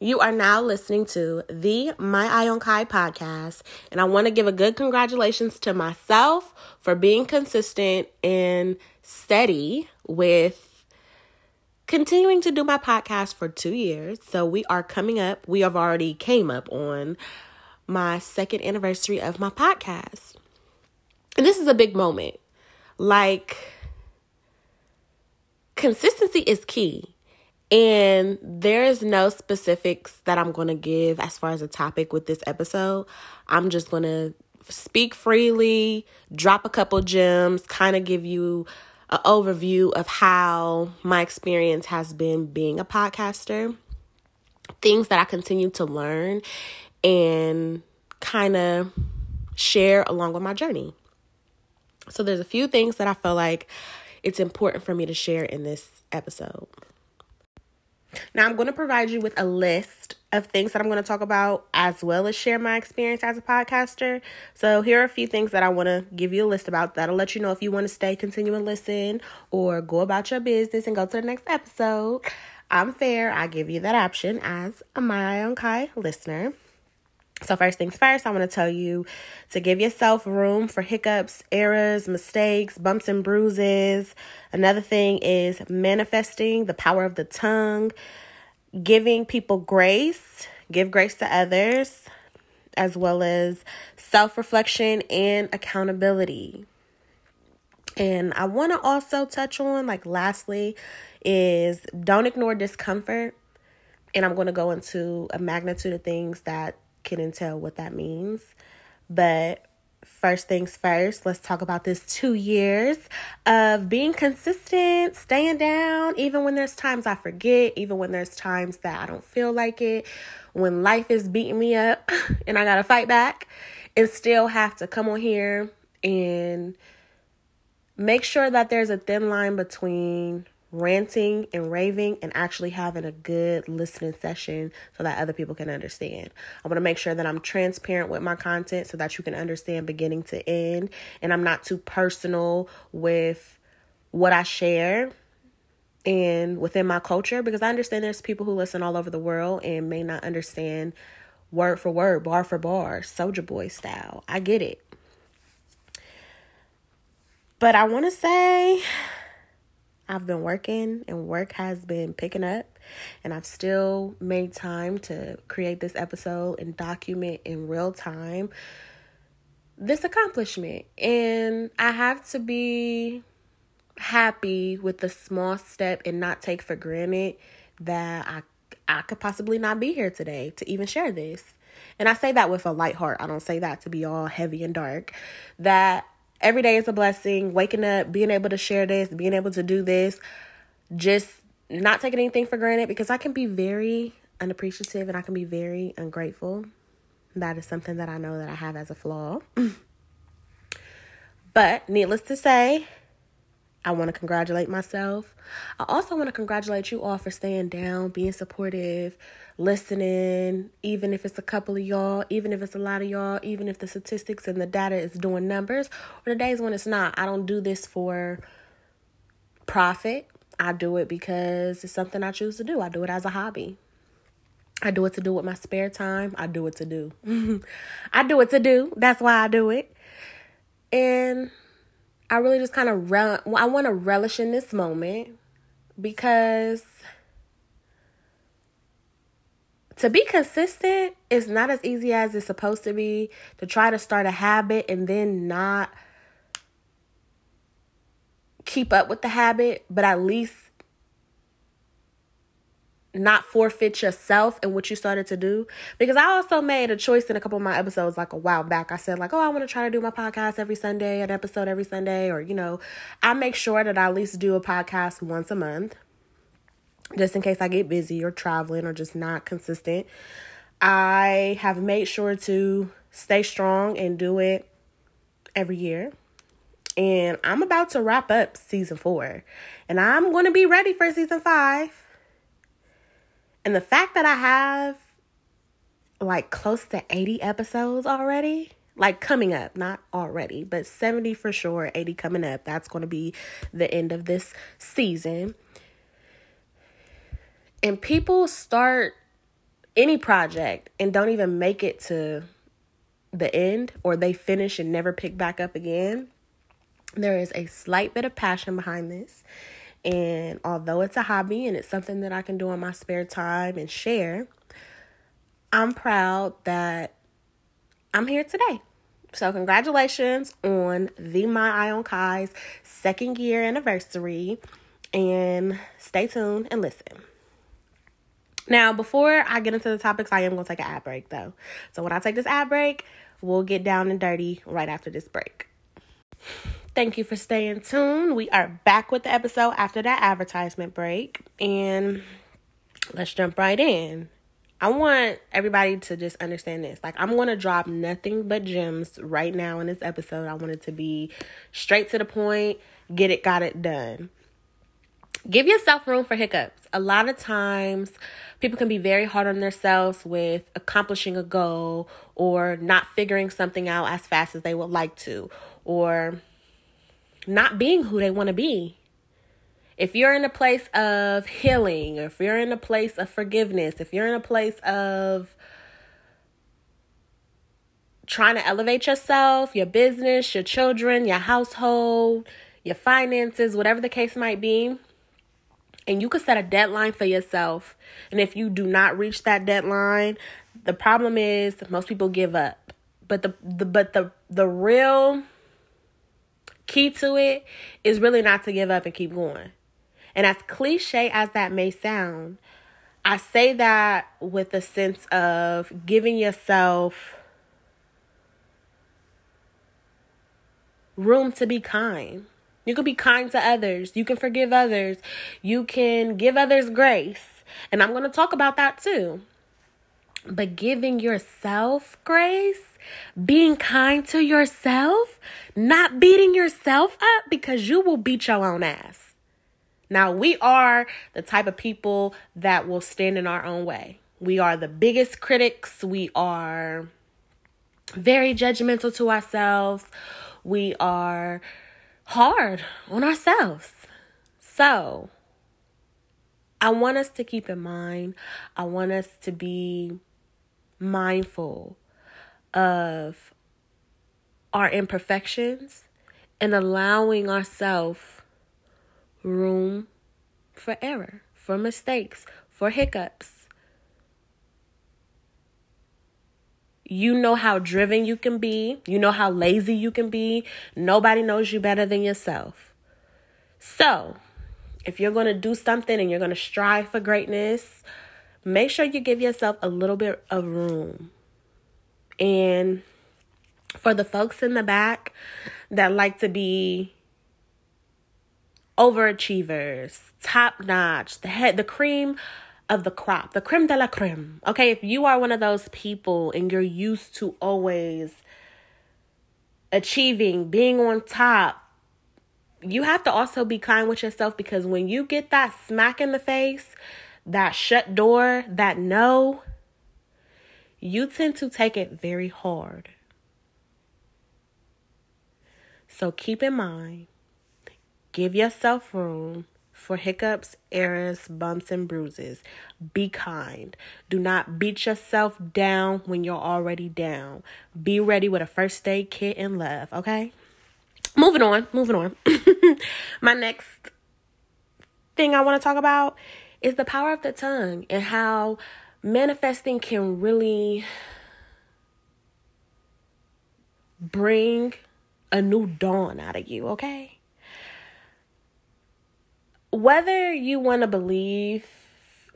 You are now listening to the My Eye on Kai podcast, and I want to give a good congratulations to myself for being consistent and steady with continuing to do my podcast for two years. So we are coming up, we have already came up on my second anniversary of my podcast. And this is a big moment. Like, consistency is key and there is no specifics that I'm going to give as far as a topic with this episode. I'm just going to speak freely, drop a couple gems, kind of give you an overview of how my experience has been being a podcaster, things that I continue to learn, and kind of share along with my journey. So, there's a few things that I feel like it's important for me to share in this episode. Now, I'm going to provide you with a list of things that I'm going to talk about as well as share my experience as a podcaster. So, here are a few things that I want to give you a list about that'll let you know if you want to stay, continue, and listen, or go about your business and go to the next episode. I'm fair. I give you that option as a My Own Kai listener. So, first things first, I want to tell you to give yourself room for hiccups, errors, mistakes, bumps, and bruises. Another thing is manifesting the power of the tongue, giving people grace, give grace to others, as well as self reflection and accountability. And I want to also touch on, like, lastly, is don't ignore discomfort. And I'm going to go into a magnitude of things that can tell what that means. But first things first, let's talk about this two years of being consistent, staying down, even when there's times I forget, even when there's times that I don't feel like it, when life is beating me up and I gotta fight back, and still have to come on here and make sure that there's a thin line between ranting and raving and actually having a good listening session so that other people can understand. I want to make sure that I'm transparent with my content so that you can understand beginning to end and I'm not too personal with what I share and within my culture because I understand there's people who listen all over the world and may not understand word for word, bar for bar, Soulja Boy style. I get it. But I want to say I've been working and work has been picking up, and I've still made time to create this episode and document in real time this accomplishment. And I have to be happy with the small step and not take for granted that I I could possibly not be here today to even share this. And I say that with a light heart. I don't say that to be all heavy and dark. That every day is a blessing. Waking up, being able to share this, being able to do this, just not taking anything for granted because I can be very unappreciative and I can be very ungrateful. That is something that I know that I have as a flaw. but needless to say, I want to congratulate myself. I also want to congratulate you all for staying down, being supportive, listening, even if it's a couple of y'all, even if it's a lot of y'all, even if the statistics and the data is doing numbers, or the days when it's not. I don't do this for profit. I do it because it's something I choose to do. I do it as a hobby. I do it to do with my spare time. I do it to do. I do it to do. That's why I do it. And I really just kind of rel- I want to relish in this moment because to be consistent is not as easy as it's supposed to be. To try to start a habit and then not keep up with the habit, but at least not forfeit yourself and what you started to do. Because i also made a choice in a couple of my episodes like a while back. I said like oh i want to try to do my podcast every sunday an episode every sunday or you know i make sure that i at least do a podcast once a month just in case i get busy or traveling or just not consistent. I have made sure to stay strong and do it every year. And i'm about to wrap up season four. And i'm going to be ready for season five and the fact that I have like close to 80 episodes already, like coming up, not already, but 70 for sure, 80 coming up. That's going to be the end of this season. And people start any project and don't even make it to the end or they finish and never pick back up again, there is a slight bit of passion behind this. And although it's a hobby and it's something that I can do in my spare time and share, I'm proud that I'm here today. So, congratulations on the My Eye on Kai's second year anniversary. And stay tuned and listen. Now, before I get into the topics, I am going to take an ad break though. So, when I take this ad break, we'll get down and dirty right after this break. Thank you for staying tuned. We are back with the episode after that advertisement break. And let's jump right in. I want everybody to just understand this. Like, I'm going to drop nothing but gems right now in this episode. I want it to be straight to the point, get it, got it done. Give yourself room for hiccups. A lot of times, people can be very hard on themselves with accomplishing a goal or not figuring something out as fast as they would like to or not being who they want to be. If you're in a place of healing, if you're in a place of forgiveness, if you're in a place of trying to elevate yourself, your business, your children, your household, your finances, whatever the case might be, and you could set a deadline for yourself. And if you do not reach that deadline, the problem is most people give up. But the, the but the the real key to it is really not to give up and keep going. And as cliche as that may sound, I say that with a sense of giving yourself room to be kind you can be kind to others. You can forgive others. You can give others grace. And I'm going to talk about that too. But giving yourself grace, being kind to yourself, not beating yourself up because you will beat your own ass. Now, we are the type of people that will stand in our own way. We are the biggest critics. We are very judgmental to ourselves. We are hard on ourselves. So, I want us to keep in mind, I want us to be mindful of our imperfections and allowing ourselves room for error, for mistakes, for hiccups. You know how driven you can be. You know how lazy you can be. Nobody knows you better than yourself. So, if you're going to do something and you're going to strive for greatness, make sure you give yourself a little bit of room. And for the folks in the back that like to be overachievers, top notch, the head, the cream of the crop, the creme de la creme. Okay, if you are one of those people and you're used to always achieving, being on top, you have to also be kind with yourself because when you get that smack in the face, that shut door, that no, you tend to take it very hard. So keep in mind, give yourself room for hiccups, errors, bumps, and bruises. Be kind. Do not beat yourself down when you're already down. Be ready with a first aid kit and love, okay? Moving on, moving on. My next thing I want to talk about is the power of the tongue and how manifesting can really bring a new dawn out of you, okay? whether you want to believe,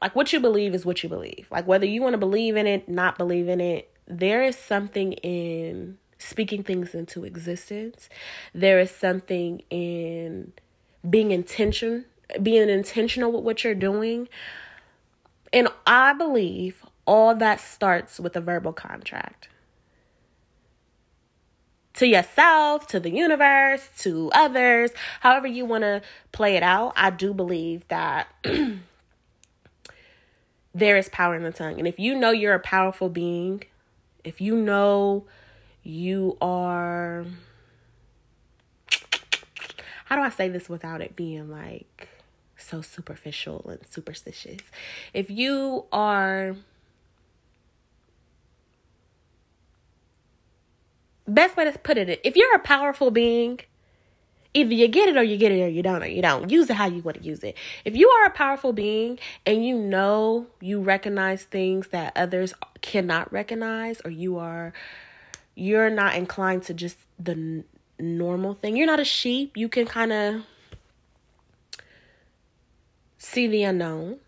like what you believe is what you believe. Like whether you want to believe in it, not believe in it, there is something in speaking things into existence. There is something in being intention, being intentional with what you're doing. And I believe all that starts with a verbal contract to yourself, to the universe, to others, however you want to play it out. I do believe that there is power in the tongue. And if you know you're a powerful being, if you know you are how do I say this without it being like so superficial and superstitious? If you are best way to put it, if you're a powerful being, either you get it or you get it or you don't or you don't. Use it how you want to use it. If you are a powerful being and you know you recognize things that others cannot recognize or you are you're not inclined to just the normal thing. You're not a sheep. You can kind of see the unknown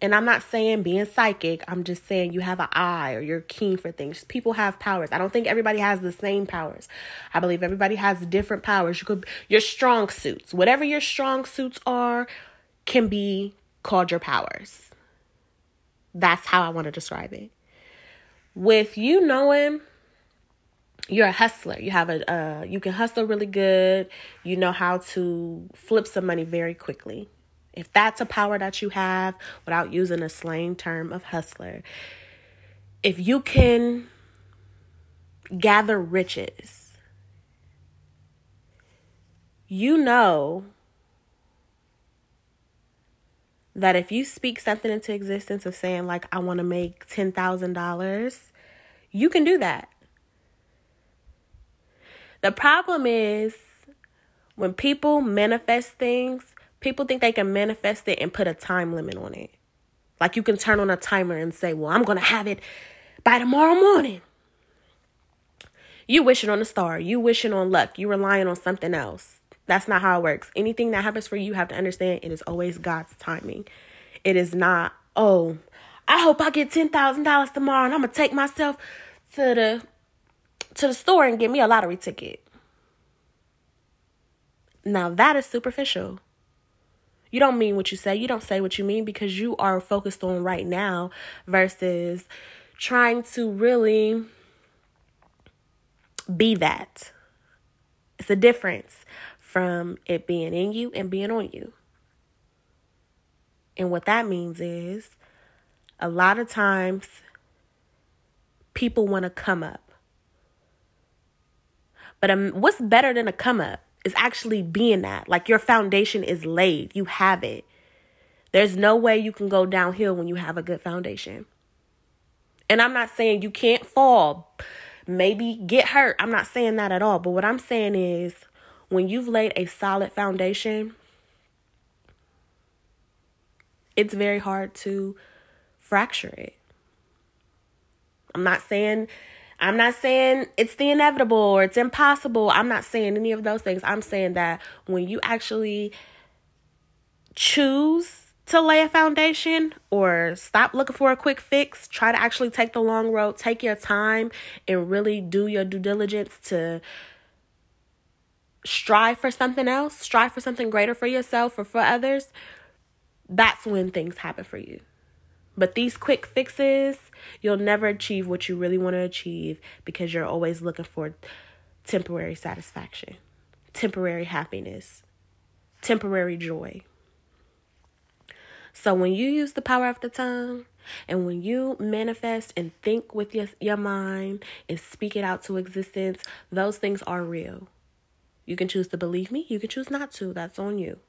and I'm not saying being psychic, I'm just saying you have an eye or you're keen for things. People have powers. I don't think everybody has the same powers. I believe everybody has different powers. You could your strong suits. Whatever your strong suits are can be called your powers. That's how I want to describe it. With you knowing you're a hustler. You have a uh, you can hustle really good. You know how to flip some money very quickly. If that's a power that you have, without using a slang term of hustler, if you can gather riches, you know that if you speak something into existence of saying, like, I want to make $10,000, you can do that. The problem is when people manifest things, People think they can manifest it and put a time limit on it. Like you can turn on a timer and say, Well, I'm going to have it by tomorrow morning. You wishing on a star. You wishing on luck. You relying on something else. That's not how it works. Anything that happens for you, you have to understand it is always God's timing. It is not, oh, I hope I get $10,000 tomorrow and I'm to take myself to the to the store and get me a lottery ticket. Now that is superficial. You don't mean what you say. You don't say what you mean because you are focused on right now versus trying to really be that. It's a difference from it being in you and being on you. And what that means is a lot of times people want to come up. But um, what's better than a come up? Is actually being that. Like your foundation is laid, you have it. There's no way you can go downhill when you have a good foundation. And I'm not saying you can't fall, maybe get hurt. I'm not saying that at all. But what I'm saying is when you've laid a solid foundation, it's very hard to fracture it. I'm not saying I'm not saying it's the inevitable or it's impossible. I'm not saying any of those things. I'm saying that when you actually choose to lay a foundation or stop looking for a quick fix, try to actually take the long road, take your time and really do your due diligence to strive for something else, strive for something greater for yourself or for others, that's when things happen for you. But these quick fixes, you'll never achieve what you really want to achieve because you're always looking for temporary satisfaction, temporary happiness, temporary joy. So when you use the power of the tongue, and when you manifest and think with your, your mind and speak it out to existence, those things are real. You can choose to believe me, you can choose not to. That's on you.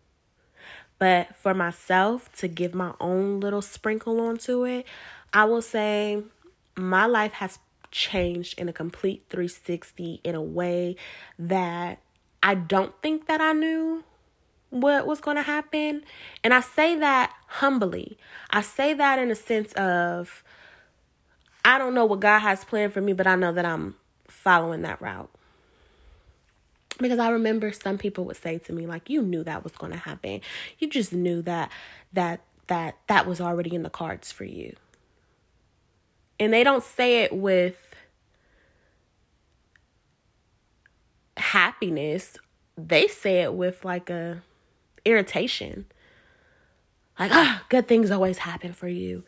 But for myself to give my own little sprinkle onto it, I will say my life has changed in a complete 360 in a way that I don't think that I knew what was going to happen. And I say that humbly. I say that in a sense of I don't know what God has planned for me, but I know that I'm following that route. Because I remember some people would say to me like you knew that was going to happen. You just knew that that that that was already in the cards for you. And they don't say it with happiness. They say it with like a irritation. Like, ah, good things always happen for you.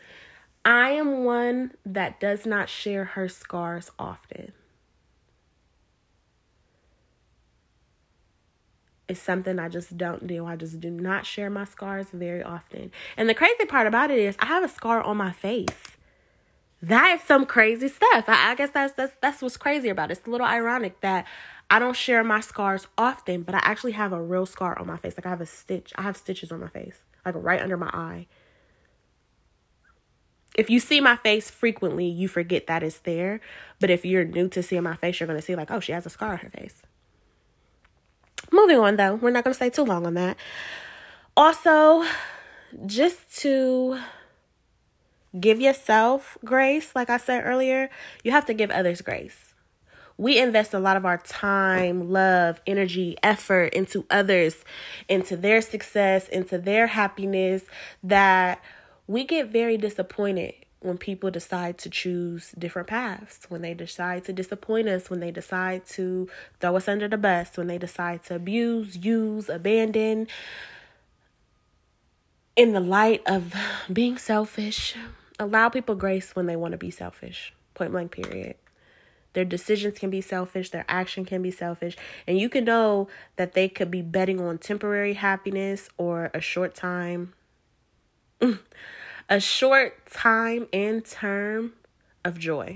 I am one that does not share her scars often. Is something I just don't do. I just do not share my scars very often. And the crazy part about it is I have a scar on my face. That is some crazy stuff. I, I guess that's that's that's what's crazy about it. It's a little ironic that I don't share my scars often, but I actually have a real scar on my face. Like I have a stitch. I have stitches on my face, like right under my eye. if you see my face frequently, you forget that it's there. But if you're new to seeing my face, you're going to see, like, oh, she has a scar on her face. Moving on, though, we're not going to stay too long on that. Also, just to give yourself grace, like I said earlier, you have to give others grace. We invest a lot of our time, love, energy, effort into others, into their success, into their happiness that we get very disappointed when people decide to choose different paths, when they decide to disappoint us, when they decide to throw us under the bus, when they decide to abuse, use, abandon in the light of being selfish. Allow people grace when they want to be selfish. Point blank, period. Their decisions can be selfish, their action can be selfish, and you can know that they could be betting on temporary happiness or a short time a short time and term of joy.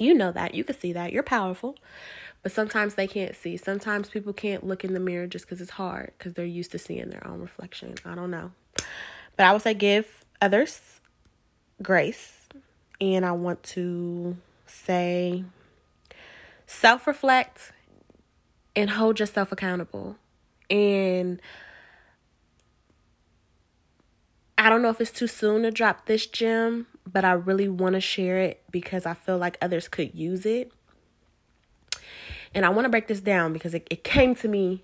You know that. You can see that. You're powerful. But sometimes they can't see. Sometimes people can't look in the mirror just because it's hard because they're used to seeing their own reflection. I don't know. But I would say give others grace. And I want to say self reflect and hold yourself accountable. And I don't know if it's too soon to drop this gem, but I really want to share it because I feel like others could use it. And I want to break this down because it, it came to me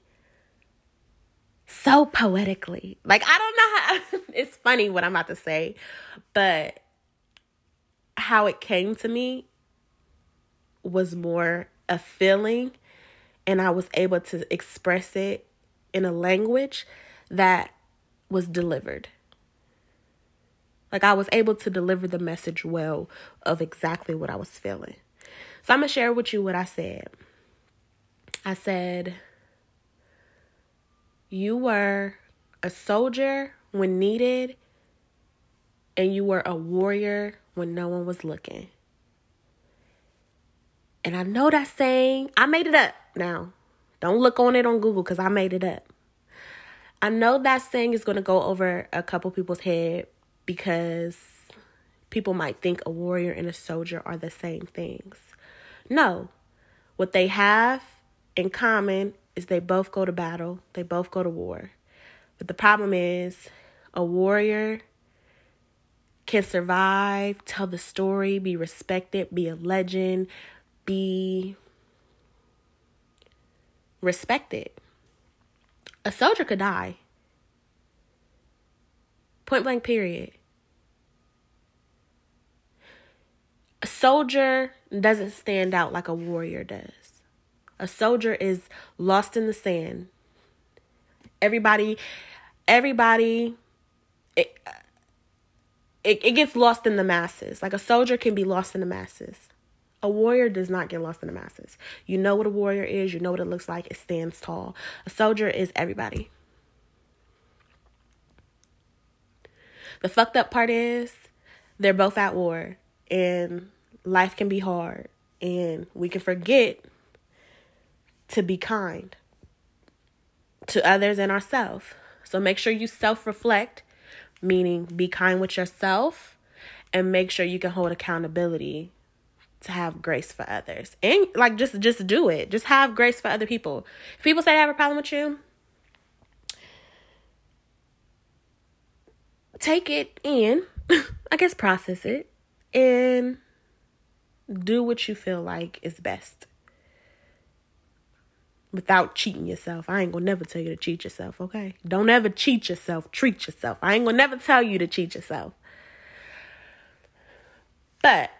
so poetically. Like, I don't know how, it's funny what I'm about to say, but how it came to me was more a feeling, and I was able to express it in a language that was delivered. Like I was able to deliver the message well of exactly what I was feeling. So I'm going to share with you what I said. I said, You were a soldier when needed, and you were a warrior when no one was looking. And I know that saying, I made it up now. Don't look on it on Google because I made it up. I know that saying is going to go over a couple people's head because people might think a warrior and a soldier are the same things. No, what they have in common is they both go to battle, they both go to war. But the problem is, a warrior can survive, tell the story, be respected, be a legend, be respected. A soldier could die. Point blank, period. A soldier doesn't stand out like a warrior does. A soldier is lost in the sand. Everybody, everybody, it, it, it gets lost in the masses. Like a soldier can be lost in the masses. A warrior does not get lost in the masses. You know what a warrior is, you know what it looks like, it stands tall. A soldier is everybody. The fucked up part is they're both at war and life can be hard and we can forget to be kind to others and ourselves. So make sure you self reflect, meaning be kind with yourself, and make sure you can hold accountability to have grace for others. And like just just do it. Just have grace for other people. If people say they have a problem with you, take it in, I guess process it, and do what you feel like is best without cheating yourself. I ain't gonna never tell you to cheat yourself, okay? Don't ever cheat yourself, treat yourself. I ain't gonna never tell you to cheat yourself. But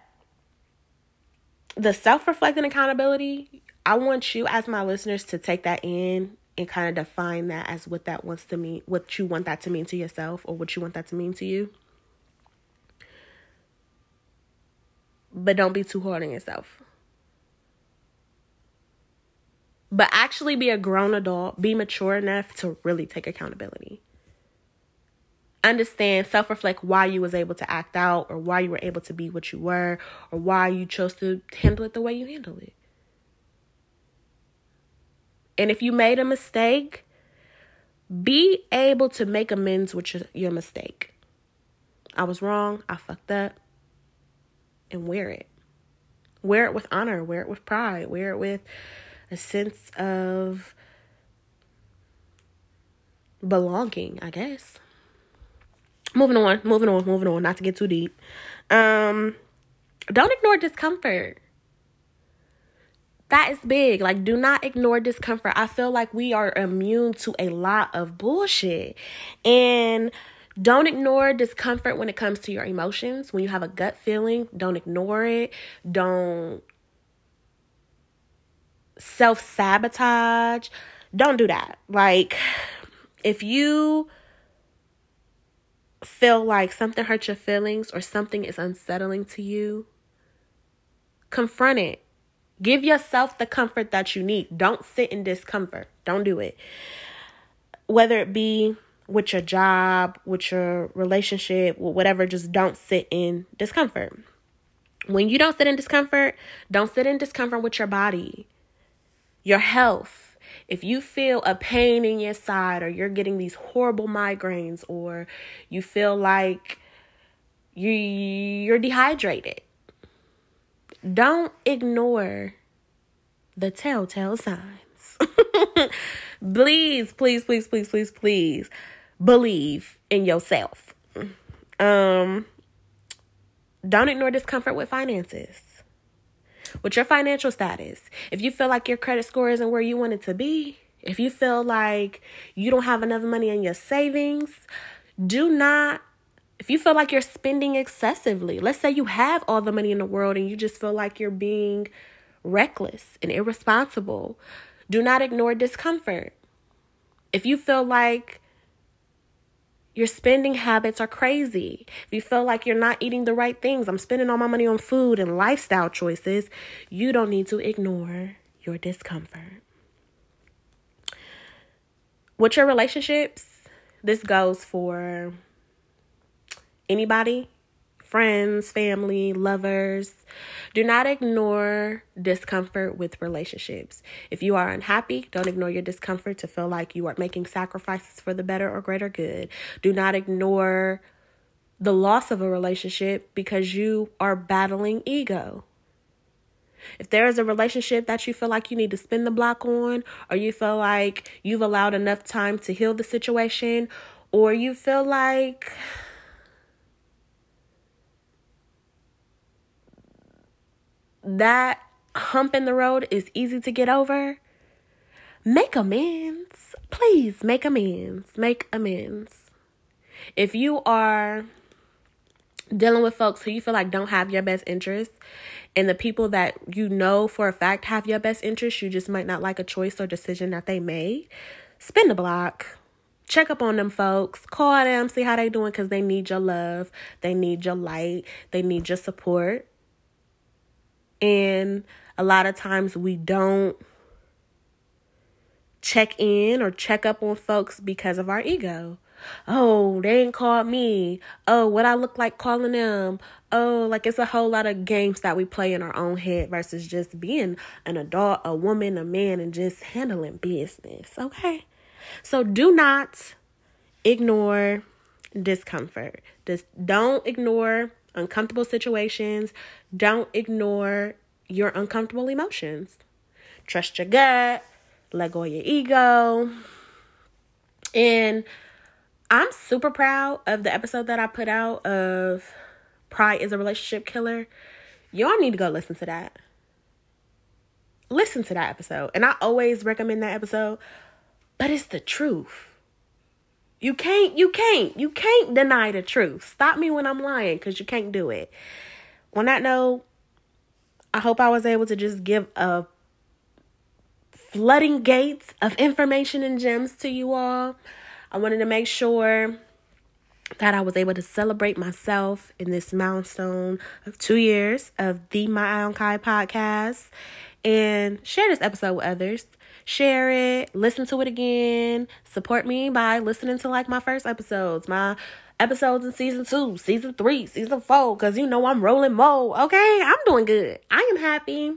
the self reflecting accountability, I want you as my listeners to take that in and kind of define that as what that wants to mean, what you want that to mean to yourself or what you want that to mean to you. But don't be too hard on yourself. But actually be a grown adult, be mature enough to really take accountability. Understand, self reflect why you was able to act out or why you were able to be what you were or why you chose to handle it the way you handle it. And if you made a mistake, be able to make amends with your, your mistake. I was wrong. I fucked up. And wear it. Wear it with honor. Wear it with pride. Wear it with a sense of belonging, I guess. Moving on, moving on, moving on, not to get too deep. Um, don't ignore discomfort. That is big. Like, do not ignore discomfort. I feel like we are immune to a lot of bullshit. And don't ignore discomfort when it comes to your emotions. When you have a gut feeling, don't ignore it. Don't self sabotage. Don't do that. Like, if you feel like something hurts your feelings or something is unsettling to you, confront it. Give yourself the comfort that you need. Don't sit in discomfort. Don't do it. Whether it be with your job, with your relationship, whatever, just don't sit in discomfort. When you don't sit in discomfort, don't sit in discomfort with your body, your health, if you feel a pain in your side or you're getting these horrible migraines or you feel like you you're dehydrated, don't ignore the telltale signs. please, please, please, please, please, please believe in yourself. Um don't ignore discomfort with finances with your financial status, if you feel like your credit score isn't where you want it to be, if you feel like you don't have enough money in your savings, do not if you feel like you're spending excessively, let's say you have all the money in the world and you just feel like you're being reckless and irresponsible, do not ignore discomfort. If you feel like your spending habits are crazy. If you feel like you're not eating the right things, I'm spending all my money on food and lifestyle choices, you don't need to ignore your discomfort. With your relationships, this goes for anybody friends, family, lovers. Do not ignore discomfort with relationships. If you are unhappy, don't ignore your discomfort to feel like you are making sacrifices for the better or greater good. Do not ignore the loss of a relationship because you are battling ego. If there is a relationship that you feel like you need to spin the block on, or you feel like you've allowed enough time to heal the situation, or you feel like that hump in the road is easy to get over, make amends. Please make amends. Make amends. If you are dealing with folks who you feel like don't have your best interests and the people that you know for a fact have your best interests, you just might not like a choice or decision that they made, spin the block. Check up on them folks. Call them, see how they doing because they need your love. They need your light. They need your support. And a lot of times we don't check in or check up on folks because of our ego. Oh, they ain't called me. Oh, what I look like calling them. Oh, like it's a whole lot of games that we play in our own head versus just being an adult, a woman, a man, and just handling business. Okay. So do not ignore discomfort. Just don't ignore uncomfortable situations. Don't ignore your uncomfortable emotions. Trust your gut, let go of your ego. And I'm super proud of the episode that I put out of Pride is a Relationship Killer. Y'all need to go listen to that. Listen to that episode. And I always recommend that episode, but it's the truth. You can't, you can't, you can't deny the truth. Stop me when I'm lying because you can't do it. On that note, I hope I was able to just give a flooding gates of information and gems to you all. I wanted to make sure that I was able to celebrate myself in this milestone of two years of the My Own Kai podcast and share this episode with others share it, listen to it again, support me by listening to like my first episodes, my episodes in season two, season three, season four, because you know I'm rolling mo. Okay, I'm doing good. I am happy.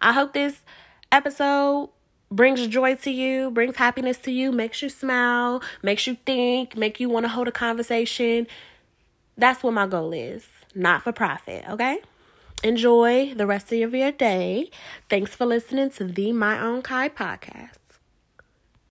I hope this episode brings joy to you, brings happiness to you, makes you smile, makes you think, make you want to hold a conversation. That's what my goal is. Not for profit, okay? Enjoy the rest of your day. Thanks for listening to the My Own Kai podcast.